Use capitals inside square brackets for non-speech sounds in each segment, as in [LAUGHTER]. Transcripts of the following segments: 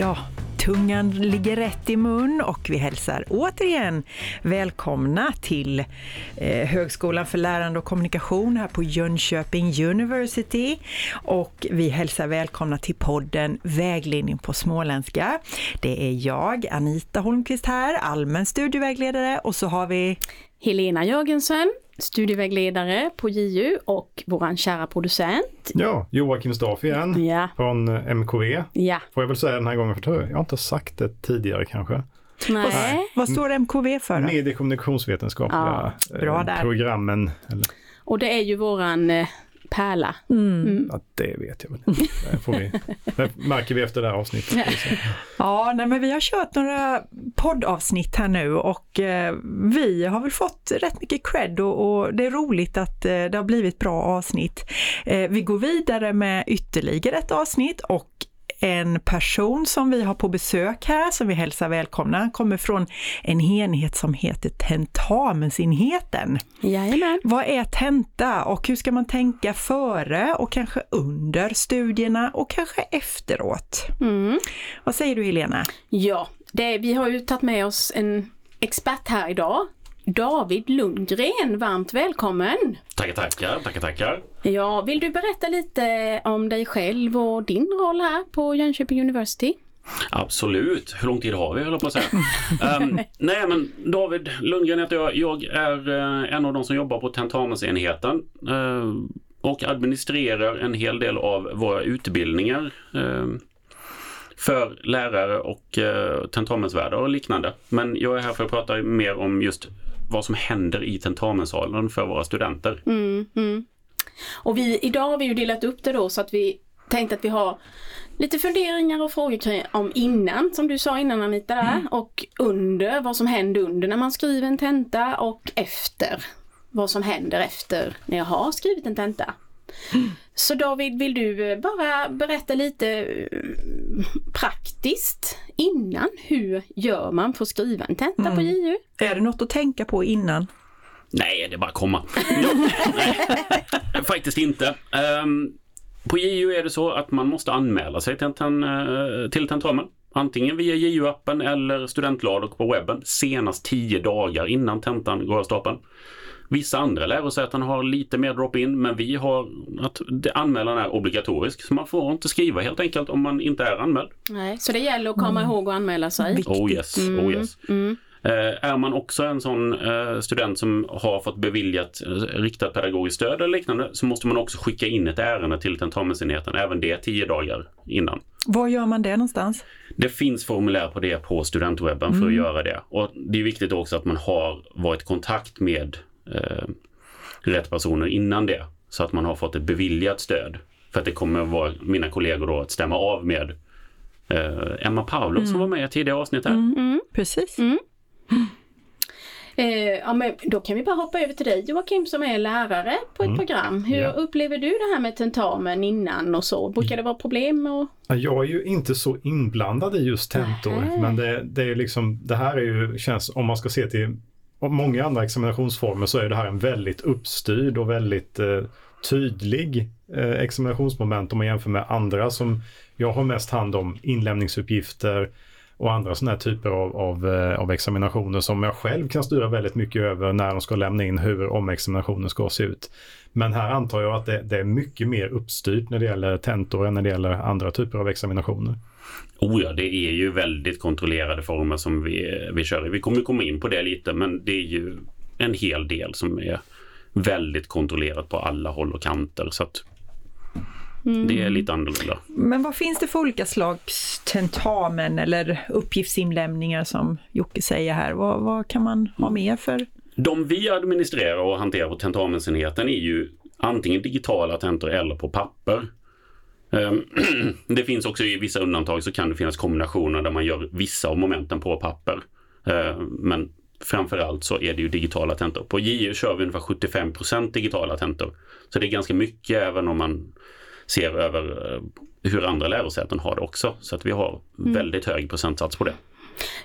Ja, tungan ligger rätt i mun och vi hälsar återigen välkomna till eh, Högskolan för lärande och kommunikation här på Jönköping University. Och vi hälsar välkomna till podden Vägledning på småländska. Det är jag, Anita Holmqvist här, allmän studievägledare och så har vi Helena Jörgensen, studievägledare på JU och våran kära producent. Ja, Joakim Staff igen Ja, från eh, MKV. ja, Får jag väl säga den här gången, för jag har inte sagt det tidigare kanske. nej. Vad står MKV för? då? Medie och kommunikationsvetenskapliga bra eh, där. programmen. Eller, Och det är ju våran eh, pärla. Mm. ja, det vet jag väl inte. [LAUGHS] Det, får vi, det märker vi efter det här avsnittet. Ja, nej, men vi har kört några poddavsnitt här nu och eh, vi har väl fått rätt mycket cred och, och det är roligt att eh, det har blivit bra avsnitt. Eh, vi går vidare med ytterligare ett avsnitt och en person som vi har på besök här som vi hälsar välkomna kommer från en enhet som heter tentamensenheten. Jajamän. Vad är tenta och hur ska man tänka före och kanske under studierna och kanske efteråt? Mm. Vad säger du Helena? Ja, det, vi har ju tagit med oss en expert här idag. David Lundgren, varmt välkommen! Tackar, tackar, tackar, tackar. Ja, vill du berätta lite om dig själv och din roll här på Jönköping University? Absolut. Hur lång tid har vi, höll jag på att säga. Ehm, [LAUGHS] nej, men David Lundgren heter jag. Jag är eh, en av de som jobbar på tentamensenheten eh, och administrerar en hel del av våra utbildningar eh, för lärare och uh, tentamensvärdar och liknande. Men jag är här för att prata mer om just vad som händer i tentamensalen för våra studenter. Mm, mm. Och vi, idag har vi ju delat upp det då så att vi tänkte att vi har lite funderingar och frågor om innan, som du sa innan Anita där, och under, vad som händer under när man skriver en tenta och efter, vad som händer efter när jag har skrivit en tenta. Så David, vill du eh, bara berätta lite eh, praktiskt innan, hur gör man för att skriva en tenta på JU? Är det något att tänka på innan? Nej, det är bara att komma. [LAUGHS] Ja, nej, faktiskt inte. Ehm, på JU är det så att man måste anmäla sig till, ten, eh, till tentamen. Antingen via JU-appen eller studentladok på webben senast 10 dagar innan tentan går av stapeln. Vissa andra lärosäten har lite mer drop-in men vi har att det- anmälan är obligatorisk. Så man får inte skriva helt enkelt om man inte är anmäld. Nej, så det gäller att komma ihåg att anmäla sig. Viktigt. Oh yes, oh yes. Mm. Eh, är man också en sån eh, student som har fått beviljat eh, riktat pedagogiskt stöd eller liknande så måste man också skicka in ett ärende till tentamensenheten, även det tio dagar innan. Var gör man det någonstans? Det finns formulär på det på studentwebben för att göra det. Och det är viktigt också att man har varit i kontakt med rätt personer innan det. Så att man har fått ett beviljat stöd. För att det kommer vara mina kollegor då att stämma av med eh, Emma Paulov som var med i tidigare avsnitt här. Precis. Eh, ja, men då kan vi bara hoppa över till dig Joakim som är lärare på ett program. Hur Ja. upplever du det här med tentamen innan och så? Brukar det vara problem? Och... Ja, Jag är ju inte så inblandad i just tentor, Nähä. men det, det är liksom, det här är ju, känns, om man ska se till om många andra examinationsformer så är det här en väldigt uppstyrd och väldigt eh, tydlig eh, examinationsmoment om man jämför med andra som jag har mest hand om inlämningsuppgifter och andra sådana här typer av, av, eh, av examinationer som jag själv kan styra väldigt mycket över när de ska lämna in hur omexaminationen ska se ut. Men här antar jag att det, det är mycket mer uppstyrt när det gäller tentor än när det gäller andra typer av examinationer. Oh ja, det är ju väldigt kontrollerade former som vi, vi kör i. Vi kommer komma in på det lite, men det är ju en hel del som är väldigt kontrollerat på alla håll och kanter. Så att det är lite annorlunda. Men vad finns det för olika slags tentamen eller uppgiftsinlämningar som Jocke säger här? Vad, vad kan man ha mer för? De vi administrerar och hanterar på tentamensenheten är ju antingen digitala tentor eller på papper. Ehm, [CLEARS THROAT] Det finns också i vissa undantag så kan det finnas kombinationer där man gör vissa av momenten på papper. Ehm, Men framförallt så är det ju digitala tentor. På JU kör vi ungefär 75% digitala tentor. Så det är ganska mycket även om man ser över eh, hur andra lärosäten har det också. Så att vi har väldigt hög procentsats på det.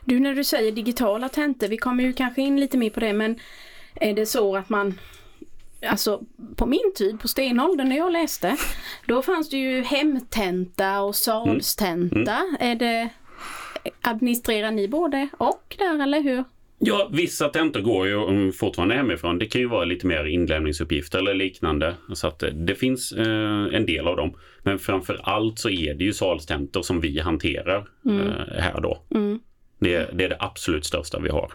Du när du säger digitala tentor, vi kommer ju kanske in lite mer på det men är det så att man Alltså på min tid, på stenåldern när jag läste, då fanns det ju hemtenta och salstenta. Är det administrerar ni både och där eller hur? Ja, vissa tentor går ju fortfarande hemifrån. Det kan ju vara lite mer inlämningsuppgifter eller liknande. Så att eh, det finns eh, en del av dem. Men framför allt så är det ju salstentor som vi hanterar eh, här då. Det, det är det absolut största vi har.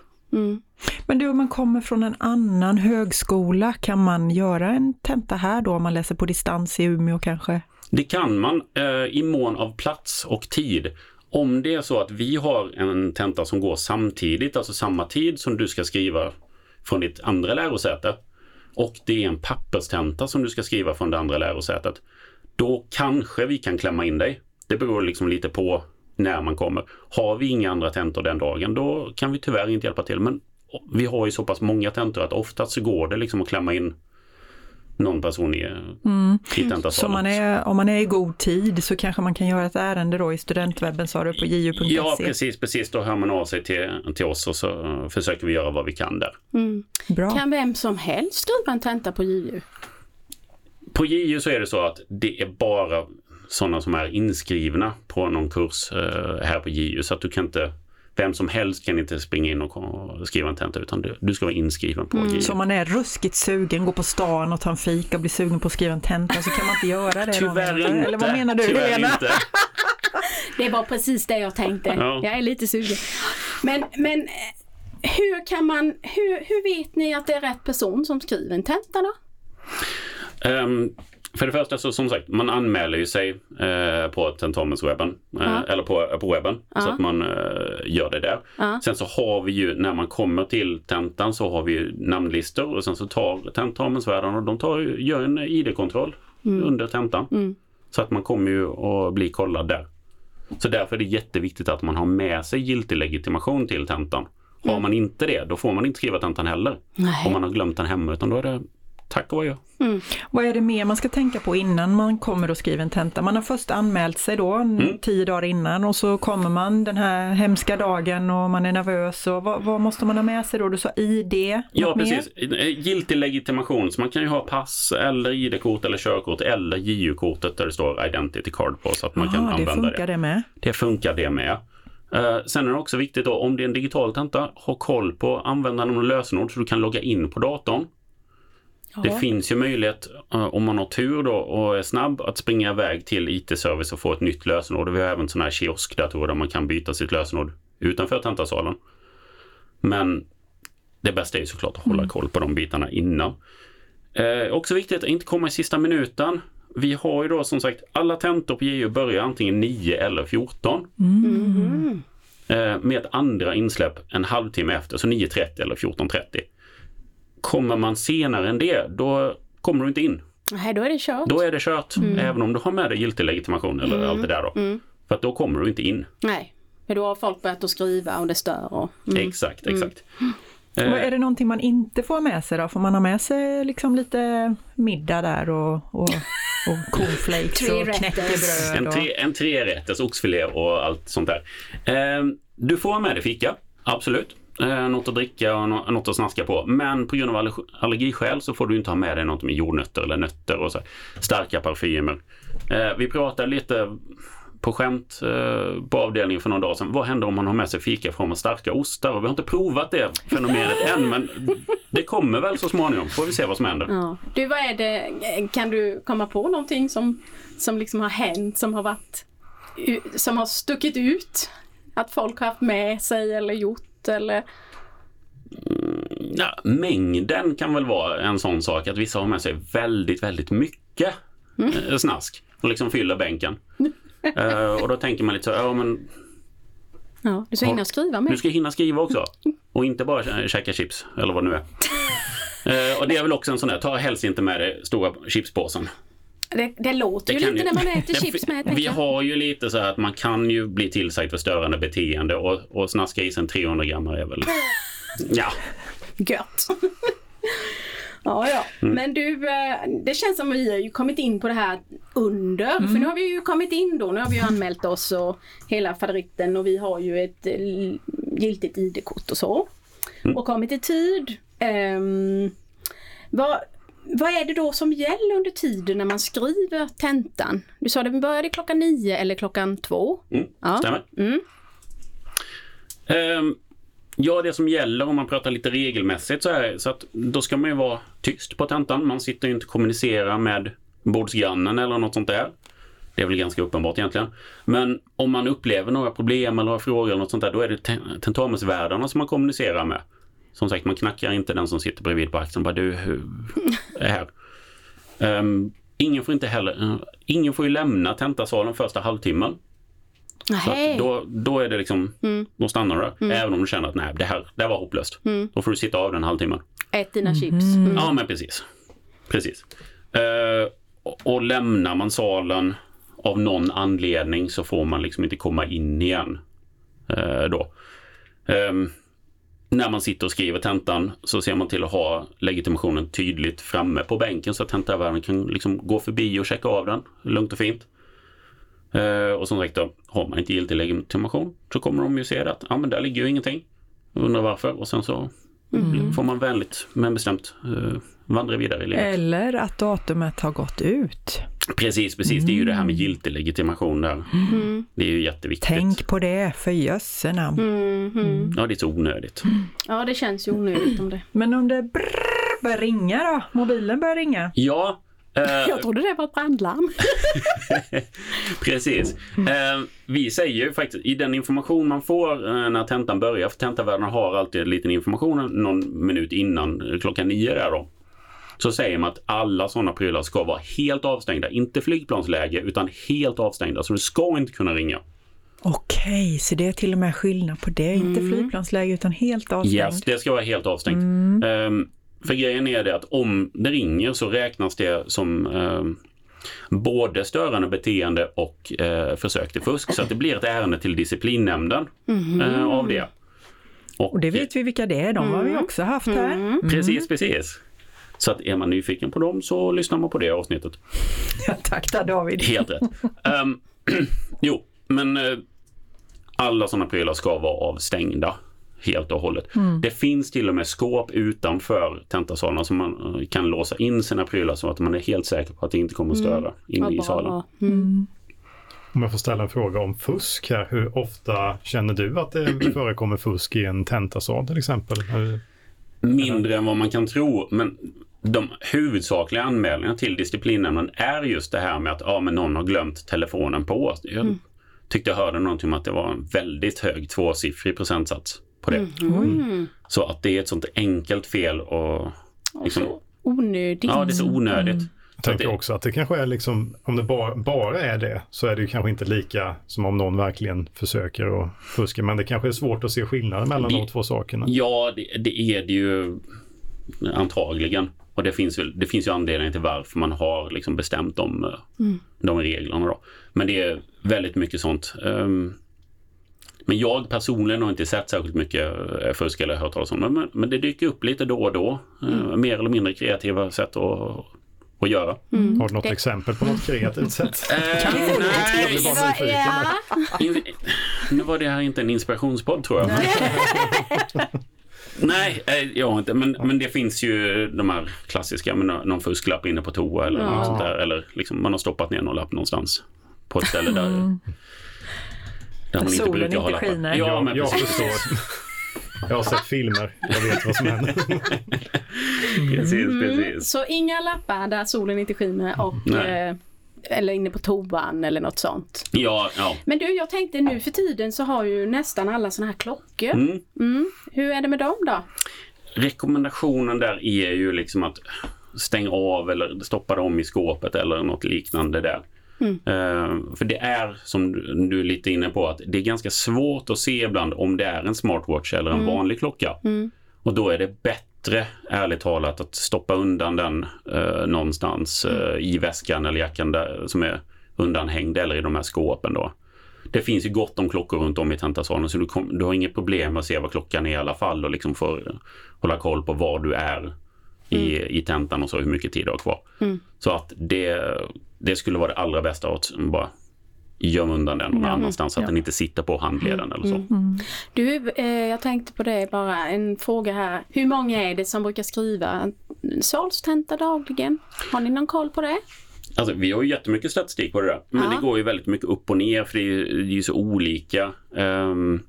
Men du, om man kommer från en annan högskola, kan man göra en tenta här då om man läser på distans i Umeå kanske? Det kan man eh, i mån av plats och tid. Om det är så att vi har en tenta som går samtidigt, alltså samma tid som du ska skriva från ditt andra lärosäte och det är en papperstenta som du ska skriva från det andra lärosätet. Då kanske vi kan klämma in dig. Det beror liksom lite på när man kommer. Har vi inga andra tentor den dagen, då kan vi tyvärr inte hjälpa till. Men vi har ju så pass många tentor att oftast så går det liksom att klämma in någon person i, Mm. i tentasalen. Så man är, om man är i god tid så kanske man kan göra ett ärende då i studentwebben sa du på ju.se? Ja, precis, precis. Då hör man av sig till, till oss och så försöker vi göra vad vi kan där. Bra. Kan vem som helst skriva en tenta på JU? På JU så är det så att det är bara sådana som är inskrivna på någon kurs eh, här på JU. Så att du kan inte, vem som helst kan inte springa in och skriva en tenta utan du, du ska vara inskriven på JU. Så om man är ruskigt sugen, går på stan och tar en fika och blir sugen på att skriva en tenta så kan man inte göra det? Tyvärr inte. Eller vad menar du Tyvärr Helena? inte. [LAUGHS] Det var precis det jag tänkte. Ja. Jag är lite sugen. Men, men eh, hur kan man, hur, hur vet ni att det är rätt person som skriver en tenta då? Ehm, för det första så som sagt, man anmäler ju sig eh, på tentamenswebben. Eh. Eller på, på webben. Så Ja. att man eh, gör det där. Ja. Sen så har vi ju, när man kommer till tentan så har vi ju namnlistor och sen så tar tentamensvärdarna och de tar, gör en ID-kontroll under tentan. Så att man kommer ju att bli kollad där. Så därför är det jätteviktigt att man har med sig giltig legitimation till tentan. Har man inte det, då får man inte skriva tentan heller. Nej. Om man har glömt den hemma, utan då är det tack och adjö. Vad är det mer man ska tänka på innan man kommer och skriver en tenta? Man har först anmält sig då Mm. tio dagar innan och så kommer man den här hemska dagen och man är nervös. Och vad, vad måste man ha med sig då? Du sa ID? Ja, mer? precis. Eh, Giltig legitimation. Så man kan ju ha pass eller ID-kort eller körkort eller JU-kortet där det står Identity Card på så att man kan Jaha, det använda funkar det. det med. Det funkar det med. Eh, sen är det också viktigt då om det är en digital tenta, ha koll på användarnamn och lösenord så du kan logga in på datorn. Det finns ju möjlighet, eh, om man har tur då och är snabb, att springa iväg till IT-service och få ett nytt lösenord. Vi har även sådana här kioskdatorer där man kan byta sitt lösenord utanför tentasalen. Men det bästa är ju såklart att hålla koll på de bitarna innan. Eh, också viktigt att inte komma i sista minuten. Vi har ju då som sagt alla tentor på JU börjar antingen 9 eller 14. Eh, med ett andra insläpp en halvtimme efter, så 9.30 eller 14.30. Kommer man senare än det, då kommer du inte in. Nej, då är det kört. Då är det kört, även om du har med dig giltig legitimation eller allt det där då. För att då kommer du inte in. Nej, för då har folk börjat att skriva och det stör. Och, mm. Exakt, exakt. Och Eh, är det någonting man inte får med sig då? Får man ha med sig liksom lite middag där och, och, och [LAUGHS] cornflakes Tre och knäckebröd? En, tre, en trerätters oxfilé och allt sånt där. Eh, du får ha med dig fika, absolut. Eh, något att dricka och något att snaska på. Men på grund av allergiskäl så får du inte ha med dig något med jordnötter eller nötter och så här, starka parfymer. Eh, vi pratade lite på skämt eh, på avdelningen för någon dag sedan. Vad händer om man har med sig fika i form av starka ostar? Och vi har inte provat det fenomenet än men det kommer väl så småningom. Får vi se vad som händer. Ja. Du, vad är det, kan du komma på någonting som, som liksom har hänt, som har varit, som har stuckit ut? Att folk har haft med sig eller gjort eller? Ja, mängden kan väl vara en sån sak att vissa har med sig väldigt, väldigt mycket eh, snask och liksom fyller bänken. [LAUGHS] Eh, och då tänker man lite så, ja men Ja, du ska hinna skriva med. du ska hinna skriva också. Och inte bara kä- käka chips eller vad det nu är. [LAUGHS] Eh, och det är väl också en sån där, ta helst inte med dig stora chipspåsen. Det, det låter ju kan lite ju- när man äter [LAUGHS] chips med. Vi har ju lite så här att man kan ju bli tillsagd för störande beteende och, och snaska i sig en 300 gram är väl... [LAUGHS] Ja, Gött. [LAUGHS] ja, ja. Mm. Men du, eh, det känns som att vi har ju kommit in på det här under. För nu har vi ju kommit in då. Nu har vi ju anmält oss och hela faderitten och vi har ju ett eh, giltigt ID-kort och så. Mm. Och kommit i tid. Ehm, vad, vad är det då som gäller under tiden när man skriver tentan? Du sa det började klockan nio eller klockan två. mm, Ja. stämmer. Ehm, ja, det som gäller om man pratar lite regelmässigt så är så att då ska man ju vara tyst på tentan. Man sitter ju inte och kommunicerar med bordsgrannen eller något sånt där. Det är väl ganska uppenbart egentligen. Men om man upplever några problem eller några frågor eller något sånt där, då är det te- tentamensvärdarna som man kommunicerar med. Som sagt, man knackar inte den som sitter bredvid på axeln bara du, hur här? Ehm, ingen får inte heller, eh, ingen får ju lämna tentasalen första halvtimmen. Så då, då är det liksom, Mm. då stannar du. Även om du känner att nej, det här, det här var hopplöst. Mm. Då får du sitta av den halvtimmen. Ät dina chips. Mm. Ja, men precis. Precis. Eh, och, lämnar man salen av någon anledning så får man liksom inte komma in igen. eh, då. Ehm, när man sitter och skriver tentan så ser man till att ha legitimationen tydligt framme på bänken så att tentavärden kan liksom gå förbi och checka av den lugnt och fint. Eh, och som sagt då, har man inte giltig legitimation så kommer de ju se att ja, men där ligger ju ingenting. Undrar varför och sen så får man vänligt men bestämt eh, vandra vidare i livet. Eller att datumet har gått ut. Precis, precis. Det är ju det här med giltig legitimation där. Det är ju jätteviktigt. Tänk på det, för jösse namn. Mhm. Ja, det är så onödigt. Ja, det känns ju onödigt om det. Men om det brrr, börjar ringa då? Mobilen börjar ringa. Ja, eh, [LAUGHS] Jag trodde det var ett brandlarm. [LAUGHS] precis. Eh, vi säger ju faktiskt i den information man får eh, när tentan börjar, för tentavärdarna har alltid en liten information någon minut innan eh, klockan nio där då. Så säger man att alla sådana prylar ska vara helt avstängda. Inte flygplansläge utan helt avstängda. Så du ska inte kunna ringa. Okej, så det är till och med skillnad på det. Inte flygplansläge utan helt avstängt. Yes, det ska vara helt avstängt. Ehm, för grejen är det att om det ringer så räknas det som ehm, både störande beteende och eh, försök till fusk. Så att det blir ett ärende till disciplinnämnden eh, av det. Och det vet vi vilka det är, de har vi också haft här. Precis, precis. Så att är man nyfiken på dem så lyssnar man på det avsnittet. Ja, [LAUGHS] tack där David. Helt rätt. Ehm, [CLEARS THROAT] jo, men eh, alla sådana prylar ska vara avstängda helt och hållet. Det finns till och med skåp utanför tentasalen som man eh, kan låsa in sina prylar så att man är helt säker på att det inte kommer att störa inne Vad i salen. Mm. Om jag får ställa en fråga om fusk här. Hur ofta känner du att det [CLEARS THROAT] förekommer fusk i en tentasal till exempel? Mindre än vad man kan tro, men de huvudsakliga anmälningarna till disciplinnämnden är just det här med att ja, men någon har glömt telefonen på. Jag tyckte jag hörde någonting om att det var en väldigt hög tvåsiffrig procentsats på det. Mm. Så att det är ett sånt enkelt fel och liksom, Så onödigt. ja, det är så onödigt. Jag tänker också att det kanske är liksom, om det bara, bara är det, så är det ju kanske inte lika som om någon verkligen försöker att fuska. Men det kanske är svårt att se skillnaden mellan Det- de två sakerna. Ja, det, det är det ju antagligen. Och det finns, väl, det finns ju anledningar till varför man har liksom bestämt de, eh, de reglerna. Då. Men det är väldigt mycket sånt. Ehm, men jag personligen har inte sett särskilt mycket eh, fusk eller hört talas om det. Men, men det dyker upp lite då och då. eh, Mer eller mindre kreativa sätt att, att göra. Har du något exempel på något kreativt sätt? [LAUGHS] Eh, nej, nyfiken. Ja. In, nu var det här inte en inspirationspodd tror jag. [LAUGHS] Nej, eh, jag har inte. Men, men det finns ju de här klassiska med nå- någon fusklapp inne på toa eller något sånt där. Eller liksom man har stoppat ner någon lapp någonstans på ett ställe där, där man inte solen brukar inte ha lappar. skiner. Ja, men jag, precis. förstår. Jag har sett filmer, jag vet vad som händer. [LAUGHS] precis, Mm. precis. Så inga lappar där solen inte skiner och eh, eller inne på toan eller något sånt. Ja, ja. Men du, jag tänkte nu för tiden så har ju nästan alla såna här klockor. Mm. Mm. Hur är det med dem då? Rekommendationen där är ju liksom att stänga av eller stoppa dem i skåpet eller något liknande där. Eh, för det är, som du du är lite inne på, att det är ganska svårt att se ibland om det är en smartwatch eller en vanlig klocka. Och då är det bättre, ärligt talat, att stoppa undan den eh, någonstans eh, i väskan eller jackan där, som är undanhängd eller i de här skåpen då. Det finns ju gott om klockor runt om i tentasalen så du, kom, du har inget problem att se vad klockan är i alla fall och liksom få hålla koll på var du är i, i tentan och så hur mycket tid du har kvar. Så att det, det skulle vara det allra bästa att bara gömma undan den någon annanstans så att den inte sitter på handleden eller så. Du, eh, jag tänkte på det bara, en fråga här. Hur många är det som brukar skriva salstenta dagligen? Har ni någon koll på det? Alltså, vi har ju jättemycket statistik på det där. Men Ja. det går ju väldigt mycket upp och ner för det är ju, så olika. Ehm,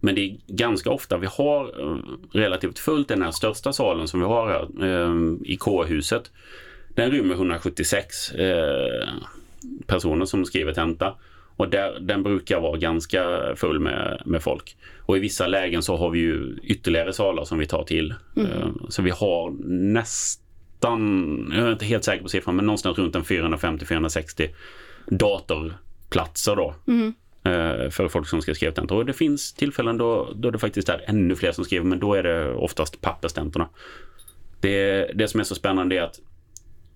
Men det är ganska ofta vi har eh, relativt fullt den här största salen som vi har här eh, i K-huset. Den rymmer 176 eh, personer som skriver tenta. Och där, den brukar vara ganska full med, med folk. Och i vissa lägen så har vi ju ytterligare salar som vi tar till. Mm. Eh, Så vi har nästan, jag är inte helt säker på siffran, men någonstans runt en 450-460 datorplatser då. Mm. eh, För folk som ska skriva tentor. Och det finns tillfällen då, då det faktiskt är ännu fler som skriver, men då är det oftast papperstentorna. Det, det som är så spännande är att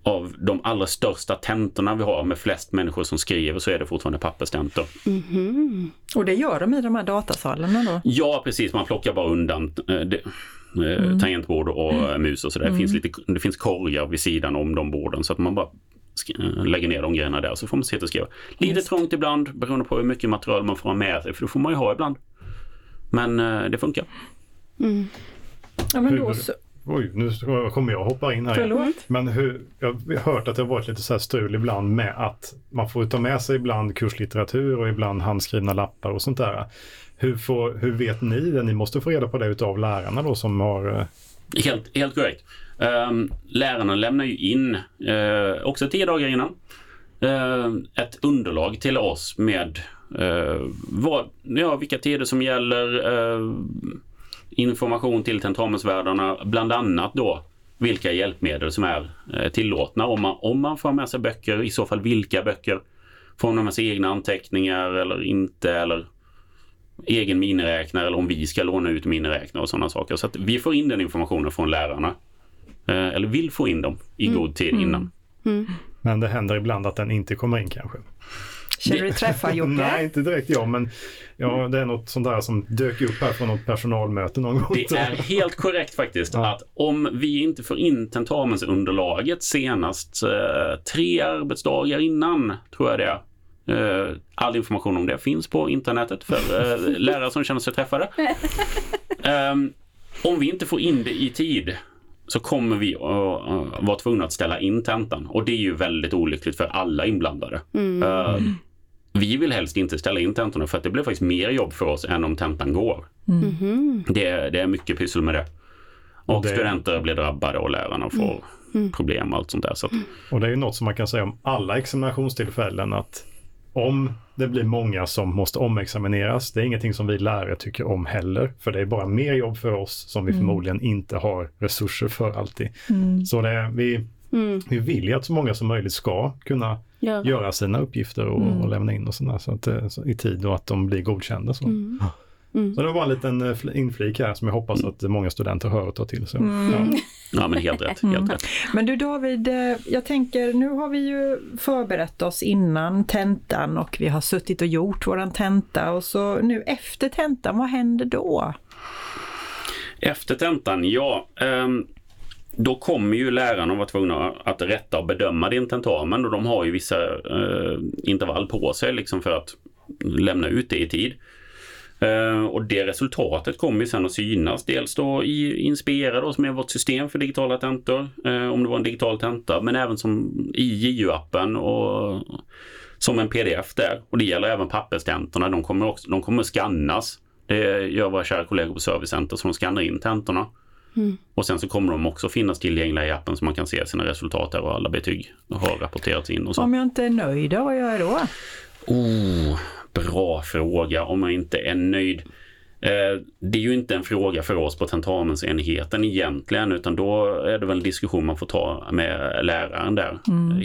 av de allra största tentorna vi har med flest människor som skriver så är det fortfarande papperstentor. Mhm. Och det gör de i de här datasalarna då? Ja, precis. Man plockar bara undan eh, det, eh, tangentbord och eh, mus och sådär. Det, finns lite, det finns korgar vid sidan om de borden så att man bara eh, lägger ner de grejerna där så får man sitta och skriva. Lite Just. trångt ibland beroende på hur mycket material man får ha med sig för det får man ju ha ibland. Men eh, det funkar. Mm. Ja, men då så, Oj, nu kommer jag hoppa in här. förlåt. Men hur, jag har hört att det har varit lite så här strul ibland med att man får ta med sig ibland kurslitteratur och ibland handskrivna lappar och sånt där. Hur, får, hur vet ni det? Ni måste få reda på det utav lärarna då som har... eh, Helt, helt korrekt. Um, lärarna lämnar ju in, eh, också tio dagar innan, eh, ett underlag till oss med eh, vad, ja, vilka tider som gäller, information till tentamensvärdarna, bland annat då vilka hjälpmedel som är eh, tillåtna. Om man, om man får med sig böcker, i så fall vilka böcker. Får man med sig egna anteckningar eller inte, eller egen miniräknare eller om vi ska låna ut miniräknare och sådana saker. Så att vi får in den informationen från lärarna. Eh, eller vill få in dem i god tid innan. Men det händer ibland att den inte kommer in kanske. Känner du träffa Jocke? [LAUGHS] Nej, inte direkt jag, men ja, det är något sånt där som dök upp här från något personalmöte någon gång. Det är helt korrekt faktiskt Ja. att om vi inte får in tentamensunderlaget senast eh, tre arbetsdagar innan, tror jag det är. Eh, all information om det finns på internetet för eh, [LAUGHS] lärare som känner sig träffade. [LAUGHS] Ehm, om vi inte får in det i tid så kommer vi att uh, vara tvungna att ställa in tentan och det är ju väldigt olyckligt för alla inblandade. Eh, vi vill helst inte ställa in tentorna för att det blir faktiskt mer jobb för oss än om tentan går. Mhm. Det, är- det är mycket pyssel med det. Och, det- studenter blir drabbade och lärarna får problem och allt sånt där. Så att, Och det är ju något som man kan säga om alla examinationstillfällen att om det blir många som måste omexamineras, det är ingenting som vi lärare tycker om heller, för det är bara mer jobb för oss som vi förmodligen inte har resurser för alltid. Så det vi, Mm. vi vill ju att så många som möjligt ska kunna Ja. göra sina uppgifter och, och lämna in och sådär, så att, eh, så, i tid och att de blir godkända. Så. Mm. Så det var en liten eh, fl- inflik här som jag hoppas att många studenter hör och tar till sig. Ja. ja men helt rätt. Helt rätt. Men du David, eh, jag tänker nu har vi ju förberett oss innan tentan och vi har suttit och gjort våran tenta och så nu efter tentan, vad händer då? Efter tentan, ja. ehm, då kommer ju lärarna vara tvungna att rätta och bedöma din tentamen och de har ju vissa eh, intervall på sig liksom för att lämna ut det i tid. Eh, och det resultatet kommer ju sen att synas. Dels då i Inspira då, som är vårt system för digitala tentor, eh, om det var en digital tenta, men även som i JU-appen och som en pdf där. Och det gäller även papperstentorna. De kommer, också, de kommer skannas. Det gör våra kära kollegor på Service Center som skannar in tentorna. Och sen så kommer de också finnas tillgängliga i appen så man kan se sina resultat där och alla betyg har rapporterats in och så. Om jag inte är nöjd, vad gör jag då? Oh, bra fråga om man inte är nöjd. Eh, det är ju inte en fråga för oss på tentamensenheten egentligen utan då är det väl en diskussion man får ta med läraren där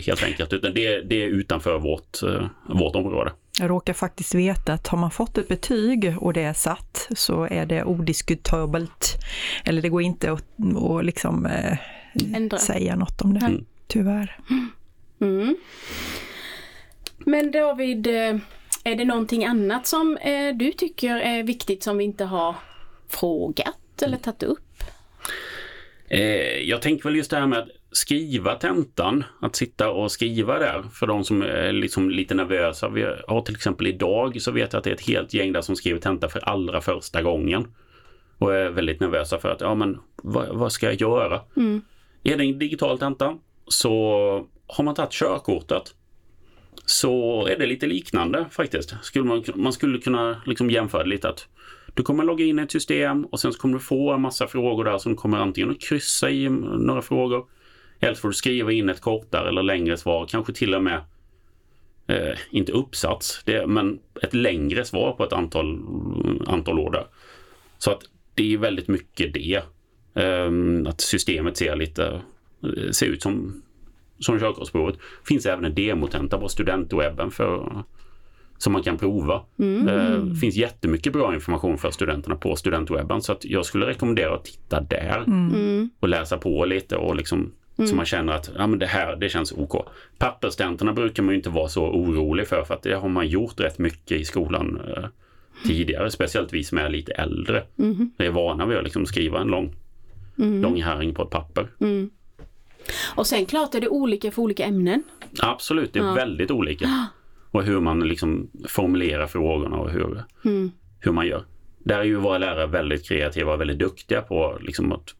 helt enkelt. Utan det, det är utanför vårt, eh, vårt område. Jag råkar faktiskt veta att har man fått ett betyg och det är satt så är det odiskutabelt. Eller det går inte att, att liksom, eh, Ändra. säga något om det, Mm. tyvärr. Mm. Men David, eh, är det någonting annat som eh, du tycker är viktigt som vi inte har frågat eller tagit upp? Eh, jag tänker väl just det här med att skriva tentan, att sitta och skriva där för de som är liksom lite nervösa. Vi har till exempel idag så vet jag att det är ett helt gäng där som skriver tenta för allra första gången. Och är väldigt nervösa för att, ja men vad, vad ska jag göra? Är det en digital tenta så har man tagit körkortet så är det lite liknande faktiskt. Skulle man, man skulle kunna liksom jämföra lite att Du kommer logga in i ett system och sen så kommer du få en massa frågor där som du kommer antingen att kryssa i några frågor. Eller så får du skriva in ett kortare eller längre svar, kanske till och med eh, inte uppsats, det, men ett längre svar på ett antal, antal ord. Där. Så att det är väldigt mycket det. Eh, att systemet ser lite eh, ser ut som, som körkortsprovet. finns även en demotenta på studentwebben för, som man kan prova. Mm. Det finns jättemycket bra information för studenterna på studentwebben så att jag skulle rekommendera att titta där Mm. och läsa på lite och liksom så man känner att ja, men det här det känns OK. Papperstentorna brukar man ju inte vara så orolig för för att det har man gjort rätt mycket i skolan eh, tidigare. Speciellt vi som är lite äldre. Mm. Vi är vana vid att liksom skriva en lång, lång härring på ett papper. Mm. Och sen klart är det olika för olika ämnen. Absolut, det är Ja. väldigt olika. Och hur man liksom formulerar frågorna och hur, Mm. hur man gör. Där är ju våra lärare väldigt kreativa och väldigt duktiga på liksom att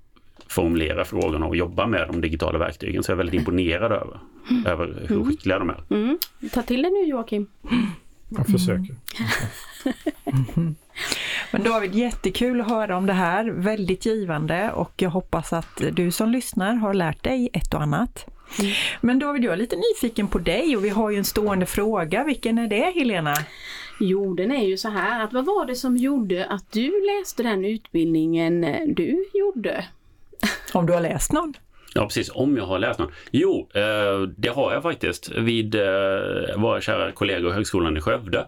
formulera frågorna och jobba med de digitala verktygen. Så jag är väldigt imponerad över, över hur skickliga de är. Mm. Ta till det nu Joakim. Jag försöker. [LAUGHS] Men David, jättekul att höra om det här. Väldigt givande och jag hoppas att du som lyssnar har lärt dig ett och annat. Men David, jag är lite nyfiken på dig och vi har ju en stående fråga. Vilken är det Helena? Jo, den är ju så här att vad var det som gjorde att du läste den utbildningen du gjorde? Om du har läst någon? Ja, precis. Om jag har läst någon. Jo, eh, det har jag faktiskt. Vid eh, våra kära kollegor Högskolan i Skövde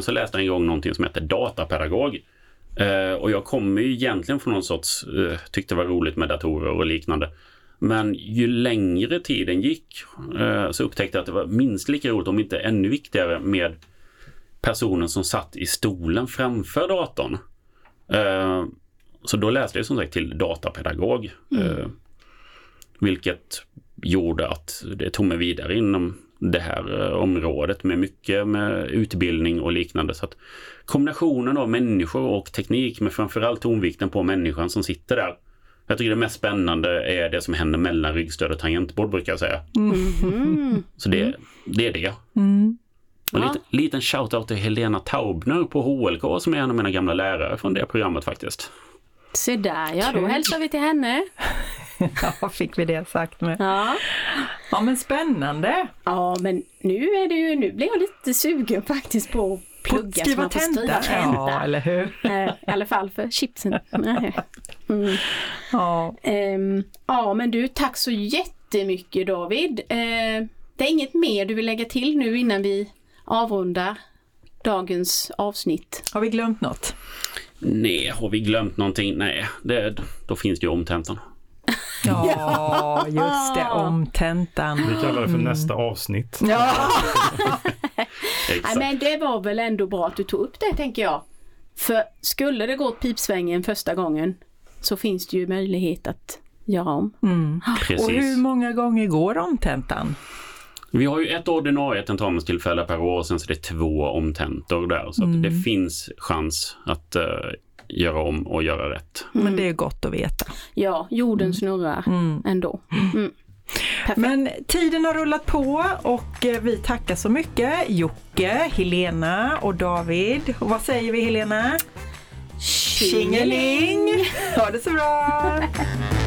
så läste jag en gång någonting som heter datapedagog. Eh, och jag kommer ju egentligen från någon sorts, eh, tyckte det var roligt med datorer och liknande. Men ju längre tiden gick eh, så upptäckte jag att det var minst lika roligt, om inte ännu viktigare, med personen som satt i stolen framför datorn. Eh, så då läste jag som sagt till datapedagog. Eh, vilket gjorde att det tog mig vidare inom det här eh, området med mycket med utbildning och liknande. Så att kombinationen av människor och teknik med framförallt tonvikten på människan som sitter där. Jag tycker det mest spännande är det som händer mellan ryggstöd och tangentbord brukar jag säga. Mm. Så det, det är det. Mm. Och Ja. lite, liten shout-out till Helena Taubner på HLK som är en av mina gamla lärare från det programmet faktiskt. Se där ja, då hälsar vi till henne. [LAUGHS] Ja, fick vi det sagt med. Ja. Ja, men spännande! ja, men nu är det ju, nu blir jag lite sugen faktiskt på att plugga så Skriva man får skriva tenta. Ja, tenta. eller hur? Eh, I alla fall för chipsen. [LAUGHS] Mm. Ja. Ehm, ja, men du, tack så jättemycket David. Eh, det är inget mer du vill lägga till nu innan vi avrundar dagens avsnitt? Har vi glömt något? Nej, har vi glömt någonting? Nej, det, då finns det ju omtentan. Ja, just det, om tentan. Vi kallar det för nästa avsnitt. Ja, [LAUGHS] Nej, men det var väl ändå bra att du tog upp det tänker jag. För skulle det gå åt pipsvängen första gången så finns det ju möjlighet att göra om. mm. och hur många gånger går omtentan? Vi har ju ett ordinarie tentamenstillfälle per år, sen så är det två omtentor där. Så att det finns chans att eh, göra om och göra rätt. Men det är gott att veta. Ja, jorden snurrar ändå. Mm. Perfekt. Men tiden har rullat på och eh, vi tackar så mycket Jocke, Helena och David. Och vad säger vi Helena? Tjingeling! Ha det så bra! [LAUGHS]